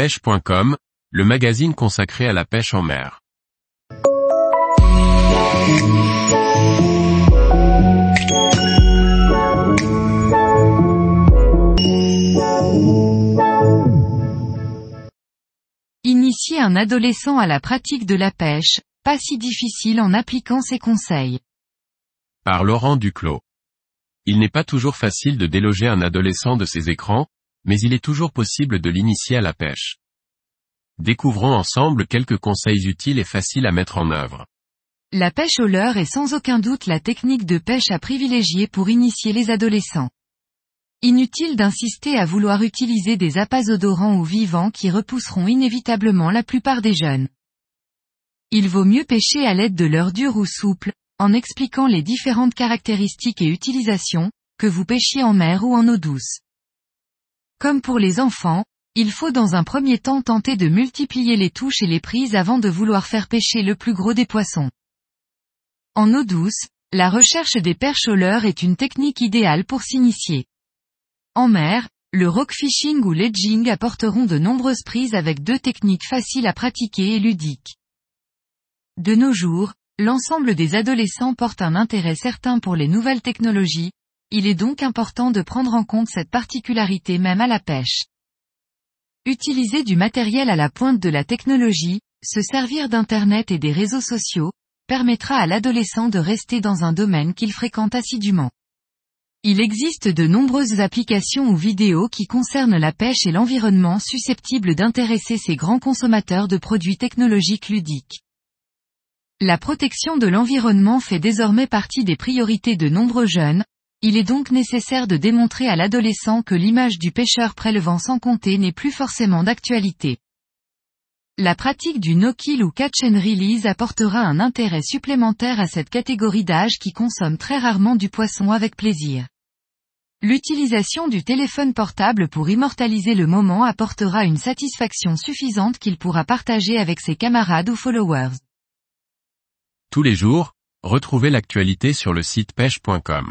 pêche.com, le magazine consacré à la pêche en mer. Initier un adolescent à la pratique de la pêche, pas si difficile en appliquant ses conseils. Par Laurent Duclos. Il n'est pas toujours facile de déloger un adolescent de ses écrans, mais il est toujours possible de l'initier à la pêche. Découvrons ensemble quelques conseils utiles et faciles à mettre en œuvre. La pêche au leurre est sans aucun doute la technique de pêche à privilégier pour initier les adolescents. Inutile d'insister à vouloir utiliser des appâts odorants ou vivants qui repousseront inévitablement la plupart des jeunes. Il vaut mieux pêcher à l'aide de leurres dures ou souples, en expliquant les différentes caractéristiques et utilisations, que vous pêchiez en mer ou en eau douce. Comme pour les enfants, il faut dans un premier temps tenter de multiplier les touches et les prises avant de vouloir faire pêcher le plus gros des poissons. En eau douce, la recherche des perches au leurre est une technique idéale pour s'initier. En mer, le rock fishing ou l'edging apporteront de nombreuses prises avec deux techniques faciles à pratiquer et ludiques. De nos jours, l'ensemble des adolescents portent un intérêt certain pour les nouvelles technologies, il est donc important de prendre en compte cette particularité même à la pêche. Utiliser du matériel à la pointe de la technologie, se servir d'Internet et des réseaux sociaux, permettra à l'adolescent de rester dans un domaine qu'il fréquente assidûment. Il existe de nombreuses applications ou vidéos qui concernent la pêche et l'environnement susceptibles d'intéresser ces grands consommateurs de produits technologiques ludiques. La protection de l'environnement fait désormais partie des priorités de nombreux jeunes, il est donc nécessaire de démontrer à l'adolescent que l'image du pêcheur prélevant sans compter n'est plus forcément d'actualité. La pratique du no-kill ou catch and release apportera un intérêt supplémentaire à cette catégorie d'âge qui consomme très rarement du poisson avec plaisir. L'utilisation du téléphone portable pour immortaliser le moment apportera une satisfaction suffisante qu'il pourra partager avec ses camarades ou followers. Tous les jours, retrouvez l'actualité sur le site pêche.com.